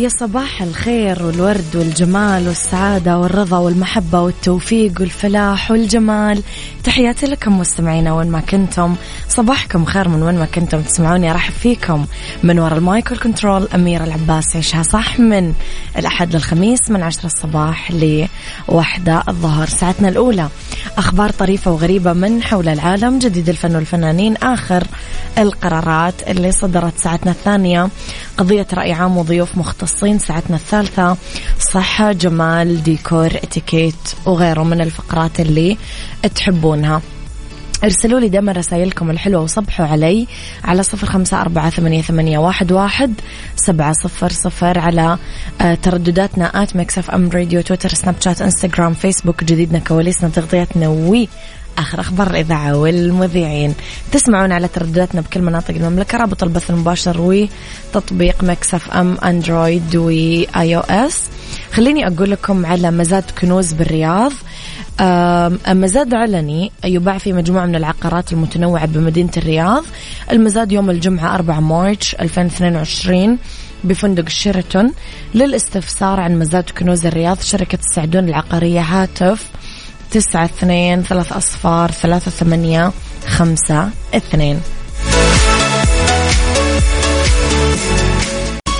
يا صباح الخير والورد والجمال والسعادة والرضا والمحبة والتوفيق والفلاح والجمال. تحياتي لكم مستمعينا وين ما كنتم. صباحكم خير من وين ما كنتم تسمعوني أرحب فيكم من وراء ال mic وال control أميرة العباس عيشها صح من الأحد للخميس من عشرة الصباح لوحدة الظهر. ساعتنا الأولى أخبار طريفة وغريبة من حول العالم جديد الفن والفنانين آخر القرارات اللي صدرت ساعتنا الثانية. قضية رأي عام وضيوف مختصين ساعتنا الثالثة. صحة جمال ديكور اتيكيت وغيره من الفقرات اللي تحبونها. ارسلوا لي دائما رسائلكم الحلوة وصبحوا علي على صفر خمسة أربعة ثمانية, ثمانية واحد, واحد سبعة صفر صفر على آه، تردداتنا at Mix FM Radio تويتر سناب شات إنستغرام فيسبوك جديدنا كواليسنا تغطياتنا وي آخر أخبار الإذاعة والمذيعين. تسمعون على تردداتنا بكل مناطق المملكة رابط البث المباشر وتطبيق Mix FM Android و iOS. خليني أقول لكم على مزاد كنوز بالرياض. مزاد علني يباع فيه مجموعة من العقارات المتنوعة بمدينة الرياض. المزاد يوم الجمعة 4 March 2022 بفندق شيراتون. للاستفسار عن مزاد كنوز الرياض شركة السعدون العقارية هاتف. تسعة اثنين ثلاث أصفار ثلاثة ثمانية خمسة اثنين.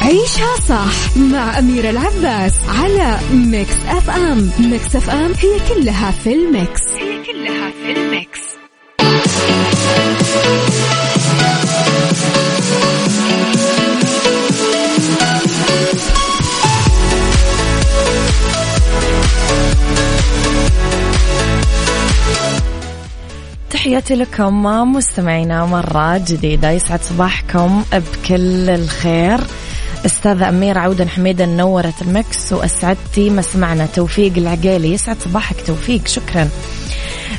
عيشها صح مع أميرة العباس على Mix FM Mix FM هي كلها في ال mix. هي كلها في ال mix. تحياتي لكم مستمعينا مرة جديدة يسعد صباحكم بكل الخير. أستاذة أميرة عودا حميدا نورت المكس وأسعدتي مسمعنا توفيق العقيلي. يسعد صباحك توفيق شكرا.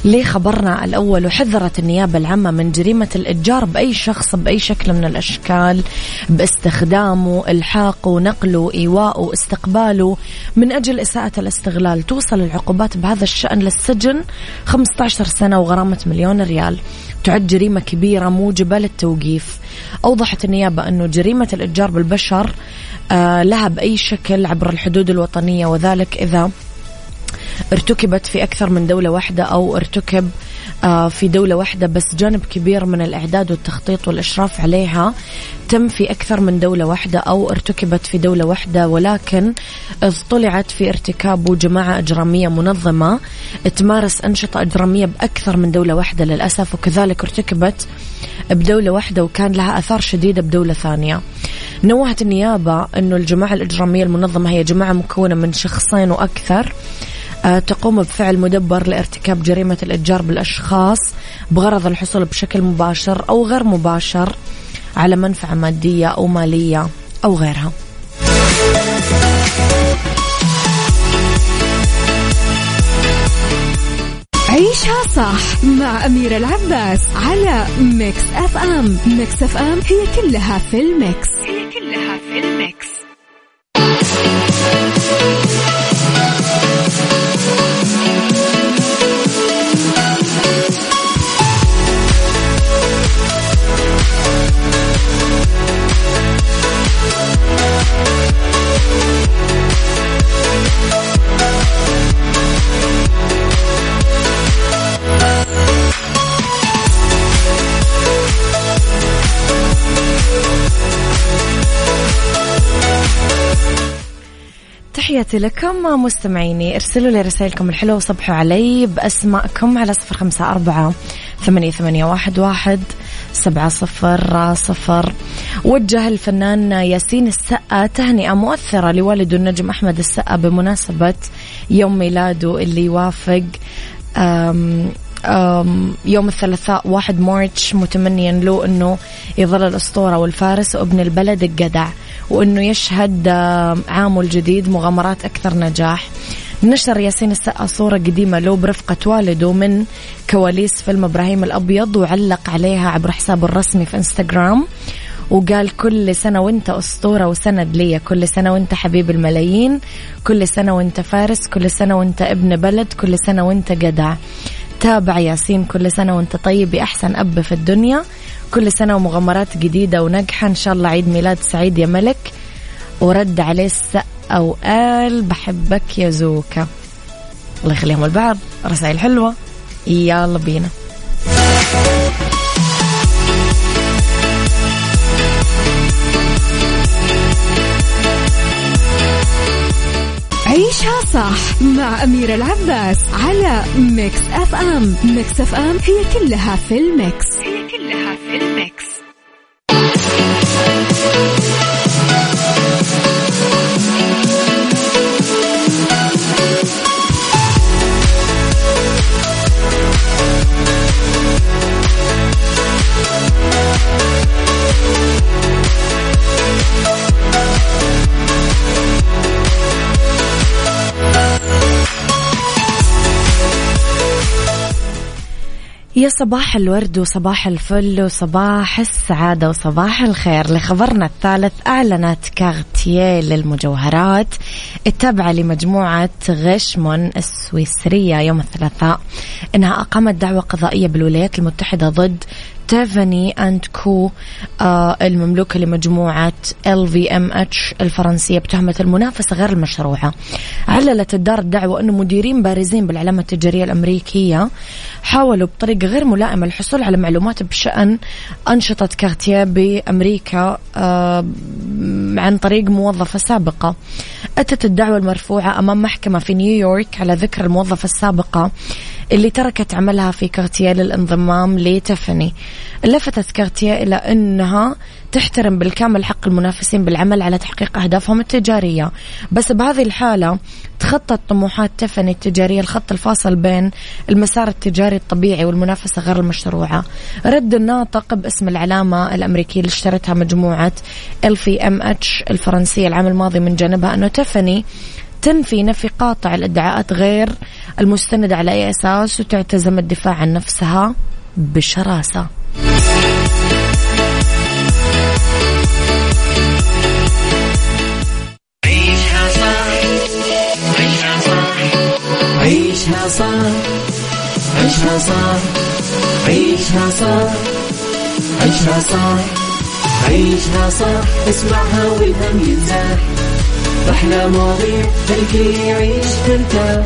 لخبرنا الأول وحذرت النيابة العامة من جريمة الإتجار بأي شخص بأي شكل من الأشكال باستخدامه إلحاقه نقله إيواءه استقباله من أجل إساءة الاستغلال. توصل العقوبات بهذا الشأن للسجن 15 سنة وغرامة مليون ريال. تعد جريمة كبيرة موجبة للتوقيف. أوضحت النيابة أنه جريمة الإتجار بالبشر آه، لها بأي شكل عبر الحدود الوطنية وذلك إذا ارتكبت في أكثر من دولة واحدة أو ارتكب آه، في دولة واحدة بس جانب كبير من الإعداد والتخطيط والإشراف عليها تم في أكثر من دولة واحدة أو ارتكبت في دولة واحدة ولكن اطلعت في ارتكابه جماعة إجرامية منظمة تمارس أنشطة إجرامية بأكثر من دولة واحدة للأسف وكذلك ارتكبت بدولة واحدة وكان لها أثار شديدة بدولة ثانية. نوهت النيابة أنه الجماعة الإجرامية المنظمة هي جماعة مكونة من شخصين وأكثر. تقوم بفعل مدبر لارتكاب جريمة الإتجار بالأشخاص بغرض الحصول بشكل مباشر أو غير مباشر على منفعة مادية أو مالية أو غيرها. عيشها صح مع أميرة العباس على Mix FM Mix FM هي كلها في ال mix. هي كلها في ال mix. تحياتي لكم مستمعيني. ارسلوا لي رسائلكم الحلوة وصبحوا علي بأسماءكم على صفر خمسة أربعة ثمانية, ثمانية واحد, واحد سبعة صفر صفر. وجه الفنان ياسين السقا تهنئة مؤثرة لوالده النجم أحمد السقا بمناسبة يوم ميلاده اللي يوافق أم أم يوم الثلاثاء واحد مارتش متمنيا له أنه يظل الأسطورة والفارس وابن البلد الجدع. وأنه يشهد عامه الجديد مغامرات أكثر نجاح. نشر ياسين السقا صورة قديمة له برفقة والده من كواليس فيلم إبراهيم الأبيض وعلق عليها عبر حسابه الرسمي في إنستغرام. وقال كل سنة وانت أسطورة وسند لي كل سنة وانت حبيب الملايين كل سنة وانت فارس كل سنة وانت ابن بلد كل سنة وانت جدع تابع ياسين كل سنة وانت طيب بأحسن أب في الدنيا. كل سنة ومغامرات جديدة وناجحة. إن شاء الله عيد ميلاد سعيد يا ملك. ورد عليه السقا وقال بحبك يا زوكا. الله يخليهم لبعض. رسائل حلوة. يلا بينا. عيشها صح مع أميرة العباس على Mix FM. Mix FM هي كلها في ال mix. يا صباح الورد وصباح الفل وصباح السعادة وصباح الخير لخبرنا الثالث أعلنت كارتيه للمجوهرات التابعة لمجموعة ريشمون السويسرية يوم الثلاثاء أنها أقامت دعوى قضائية بالولايات المتحدة ضد Tiffany and Co المملوكة لمجموعة LVMH الفرنسية بتهمة المنافسة غير المشروعة. عللت الدار الدعوى أنه مديرين بارزين بالعلامة التجارية الأمريكية حاولوا بطريقة غير ملائمة الحصول على معلومات بشأن أنشطة كارتيه بأمريكا آه عن طريق موظفة سابقة. أتت الدعوة المرفوعة أمام محكمة في نيويورك على ذكر الموظفة السابقة. اللي تركت عملها في كارتيه للانضمام لتيفاني لفتت كارتيه إلى أنها تحترم بالكامل حق المنافسين بالعمل على تحقيق أهدافهم التجارية. بس بهذه الحالة تخطت طموحات تيفاني التجارية الخط الفاصل بين المسار التجاري الطبيعي والمنافسة غير المشروعة. رد الناطق باسم العلامة الأمريكية اللي اشترتها مجموعة LVMH الفرنسية العام الماضي من جانبها أنه تيفاني تنفي نفي قاطع الإدعاءات غير المستندة على أي أساس وتعتزم الدفاع عن نفسها بشراسة. عيشها صح. عيشها صح. عيشها صح. عيشها صح. عيشها صح. عيشها صح. عيشها صح. اسمعها والهم ينزاح أحلى مواضيع خلي يعيش ترتاح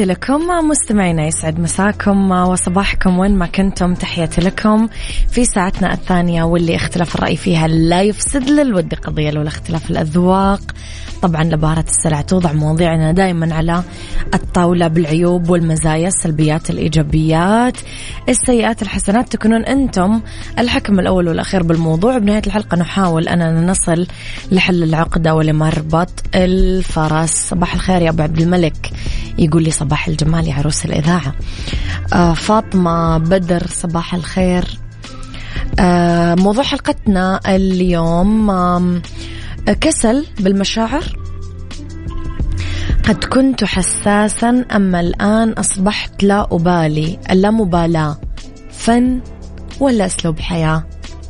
تحياتي لكم مستمعينا يسعد مساكم وصباحكم وين ما كنتم تحياتي لكم. في ساعتنا الثانية واللي اختلاف الرأي فيها لا يفسد للود قضية لولا اختلاف الأذواق. طبعا لبارة السلع توضع مواضيعنا دائما على الطاولة بالعيوب والمزايا السلبيات الإيجابيات السيئات الحسنات. تكونون أنتم الحكم الأول والأخير بالموضوع. بنهاية الحلقة نحاول أننا نصل لحل العقدة ولمربط الفرس. صباح الخير يا أبو عبد الملك. يقول لي صباح الجمال يا عروس الإذاعة. آه فاطمة بدر صباح الخير. موضوع حلقتنا اليوم آه كسل بالمشاعر. قد كنت حساسا أما الآن أصبحت لا أبالي اللامبالاة فن ولا أسلوب حياة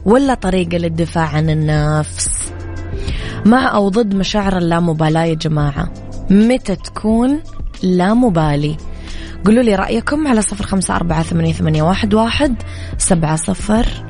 ولا طريقة للدفاع عن النفس. مع أو ضد مشاعر اللامبالاة يا جماعة. متى تكون لا مبالي؟ قولوا لي رأيكم على صفر خمسة أربعة ثمانية, واحد سبعة صفر.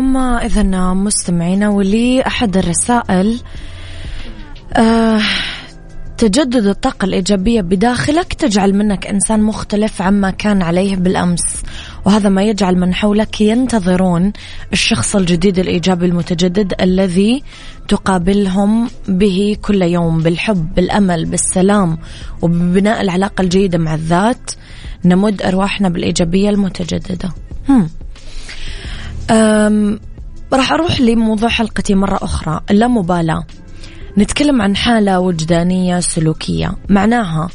لكم إذا مستمعينا ولي أحد الرسائل آه تجدد الطاقة الإيجابية بداخلك تجعل منك إنسان مختلف عما كان عليه بالأمس وهذا ما يجعل من حولك ينتظرون الشخص الجديد الإيجابي المتجدد الذي تقابلهم به كل يوم بالحب بالأمل بالسلام وببناء العلاقة الجيدة مع الذات نمد أرواحنا بالإيجابية المتجددة هم. راح أروح لموضوع حلقتي مرة أخرى اللامبالاة. نتكلم عن حالة وجدانية سلوكية معناها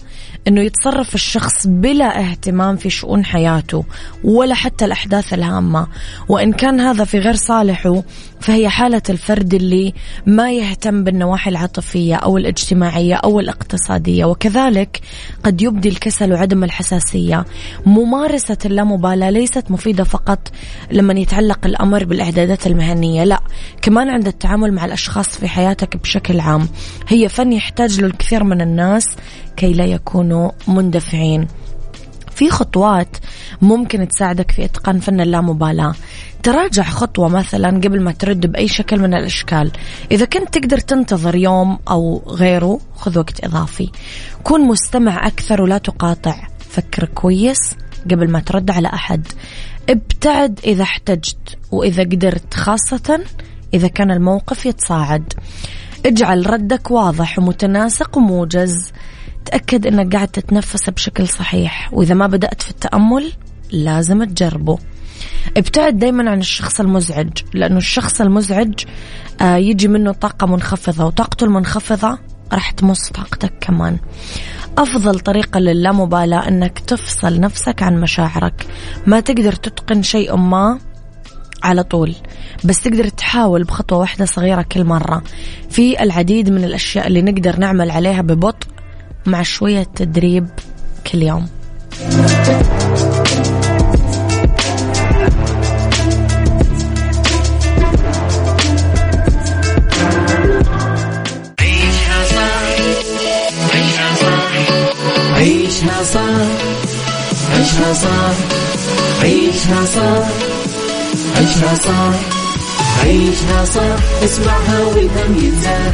إنه يتصرف الشخص بلا اهتمام في شؤون حياته ولا حتى الأحداث الهامة. وإن كان هذا في غير صالحه فهي حالة الفرد اللي ما يهتم بالنواحي العاطفية أو الاجتماعية أو الاقتصادية. وكذلك قد يبدي الكسل وعدم الحساسية. ممارسة اللامبالاة ليست مفيدة فقط لما يتعلق الأمر بالإعدادات المهنية لا كمان عند التعامل مع الأشخاص في حياتك بشكل عام. هي فن يحتاج له الكثير من الناس كي لا يكونوا مندفعين. في خطوات ممكن تساعدك في إتقان فن اللامبالاة. تراجع خطوة مثلا قبل ما ترد بأي شكل من الأشكال. إذا كنت تقدر تنتظر يوم أو غيره خذ وقت إضافي. كن مستمع أكثر ولا تقاطع. فكر كويس قبل ما ترد على أحد. ابتعد إذا احتجت وإذا قدرت خاصة إذا كان الموقف يتصاعد اجعل ردك واضح ومتناسق وموجز. تأكد أنك قاعد تتنفس بشكل صحيح. وإذا ما بدأت في التأمل لازم تجربه. ابتعد دايما عن الشخص المزعج لأنه الشخص المزعج آه يجي منه طاقة منخفضة وطاقته المنخفضة راح تمص طاقتك كمان. أفضل طريقة للامبالاة أنك تفصل نفسك عن مشاعرك. ما تقدر تتقن شيء ما على طول بس تقدر تحاول بخطوة واحدة صغيرة كل مرة. في العديد من الأشياء اللي نقدر نعمل عليها ببطء مع شوية تدريب كل يوم. عيشها صح عيشها صح عيشها صح عيشها صح عيشها صح عيشها صح عيشها صح اسمعها والهم ينزاح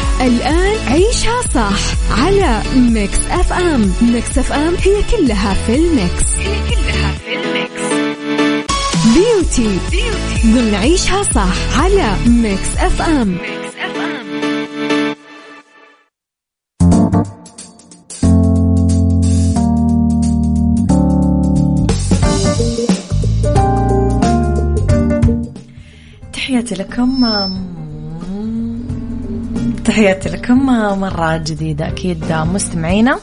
الآن عيشها صح على Mix FM. Mix FM هي كلها في ال mix. هي كلها في ال mix. beauty. ضمن عيشها صح على Mix FM. FM. تحياتي لكم. تحياتي لكم مرة جديدة أكيد مستمعينا.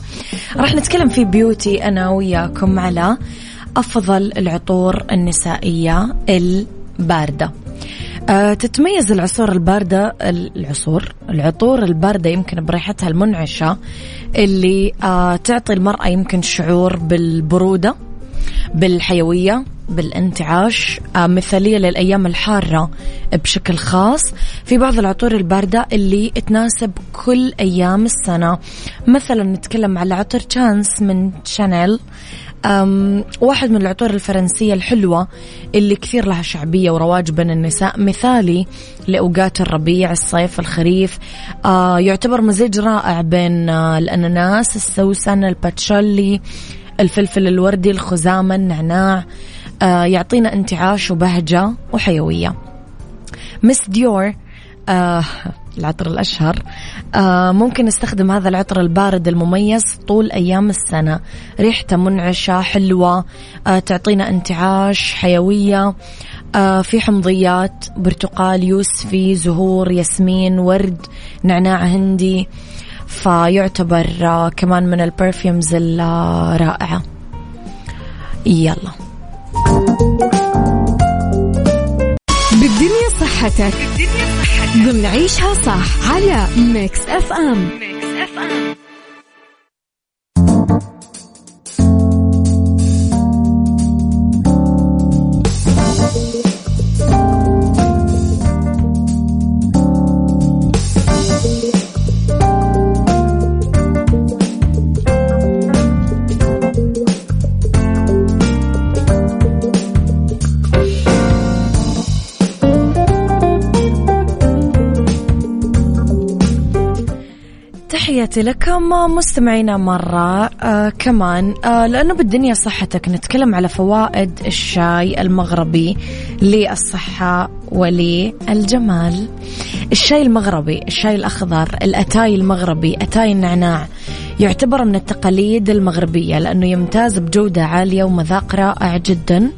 راح نتكلم في beauty أنا وياكم على أفضل العطور النسائية الباردة. أه تتميز العصور الباردة العصور العطور الباردة يمكن بريحتها المنعشة اللي أه تعطي المرأة يمكن شعور بالبرودة. بالحيوية بالانتعاش آه، مثالية للأيام الحارة بشكل خاص. في بعض العطور الباردة اللي تناسب كل أيام السنة. مثلا نتكلم على عطر Chance من Chanel أم واحد من العطور الفرنسية الحلوة اللي كثير لها شعبية ورواج بين النساء. مثالي لأوقات الربيع الصيف الخريف. آه يعتبر مزيج رائع بين آه الأناناس السوسن الباتشولي. الفلفل الوردي الخزامى النعناع آه يعطينا انتعاش وبهجة وحيوية. Miss Dior آه العطر الأشهر آه ممكن نستخدم هذا العطر البارد المميز طول أيام السنة. ريحته منعشة حلوة آه تعطينا انتعاش حيوية آه في حمضيات برتقال يوسفي زهور ياسمين ورد نعناع هندي فيعتبر آه كمان من البرفيومز الرائعة. يلا. بالدنيا صحتك. بالدنيا صحتك. ضمن عيشها صح على Mix FM Mix FM تحياتي لكم مستمعينا مرة. آه كمان آه لأنه بالدنيا صحتك نتكلم على فوائد الشاي المغربي للصحة وللجمال. الشاي المغربي الشاي الأخضر الأتاي المغربي أتاي النعناع. يعتبر من التقاليد المغربية لأنه يمتاز بجودة عالية ومذاق رائع جدا.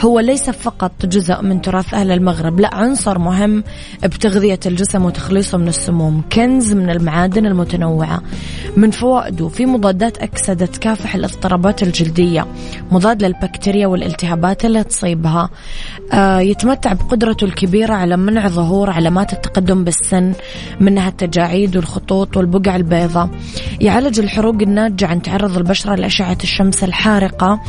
هو ليس فقط جزء من تراث أهل المغرب لا عنصر مهم بتغذية الجسم وتخليصه من السموم كنز من المعادن المتنوعة. من فوائده في مضادات أكسدة تكافح الاضطرابات الجلدية مضاد للبكتيريا والالتهابات اللي تصيبها. آه يتمتع بقدرته الكبيرة على منع ظهور علامات التقدم بالسن منها التجاعيد والخطوط والبقع البيضاء. يعالج الحروق الناتجة عن تعرض البشرة لأشعة الشمس الحارقة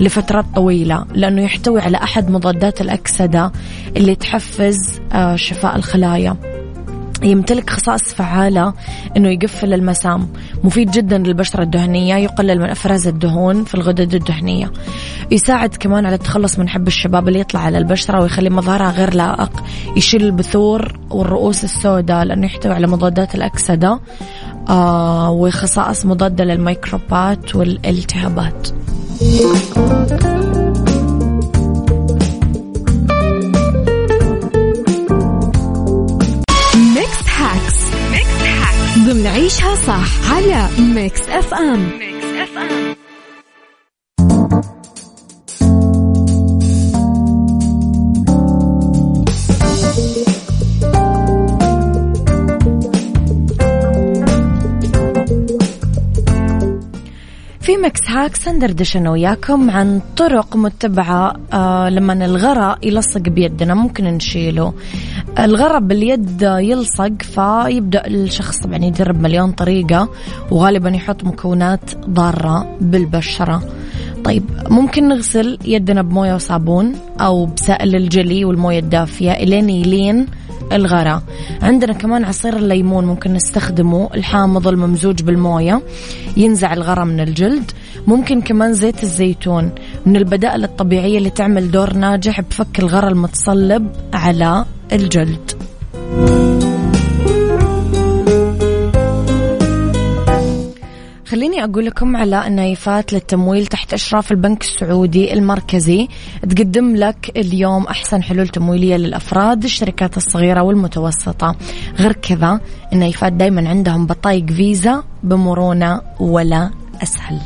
لفترات طويلة لأنه يحتوي على أحد مضادات الأكسدة اللي تحفز آه، شفاء الخلايا. يمتلك خصائص فعالة إنه يقفل المسام. مفيد جدا للبشرة الدهنية يقلل من أفراز الدهون في الغدد الدهنية. يساعد كمان على التخلص من حب الشباب اللي يطلع على البشرة ويخلي مظهرها غير لائق يشيل البثور والرؤوس السوداء لأنه يحتوي على مضادات الأكسدة آه وخصائص مضادة للميكروبات والالتهابات. عيشها صح على Mix FM FM في Mix hacks ندردش أنا وياكم عن طرق متبعة آه لما الغراء يلصق بيدنا. ممكن نشيله. الغرق باليد يلصق فيبدأ الشخص طبعا يجرب مليون طريقة وغالبا يحط مكونات ضارة بالبشرة. طيب ممكن نغسل يدنا بموية وصابون أو بسائل الجلي والموية الدافية إلين يلين الغراء عندنا كمان عصير الليمون ممكن نستخدمه الحامض الممزوج بالموية. ينزع الغراء من الجلد. ممكن كمان زيت الزيتون. من البدائل الطبيعية اللي تعمل دور ناجح بفك الغراء المتصلب على الجلد. خليني أقول لكم على النايفات للتمويل تحت إشراف البنك السعودي المركزي. تقدم لك اليوم أحسن حلول تمويلية للأفراد الشركات الصغيرة والمتوسطة. غير كذا النايفات دايما عندهم بطايق فيزا بمرونة ولا أسهل.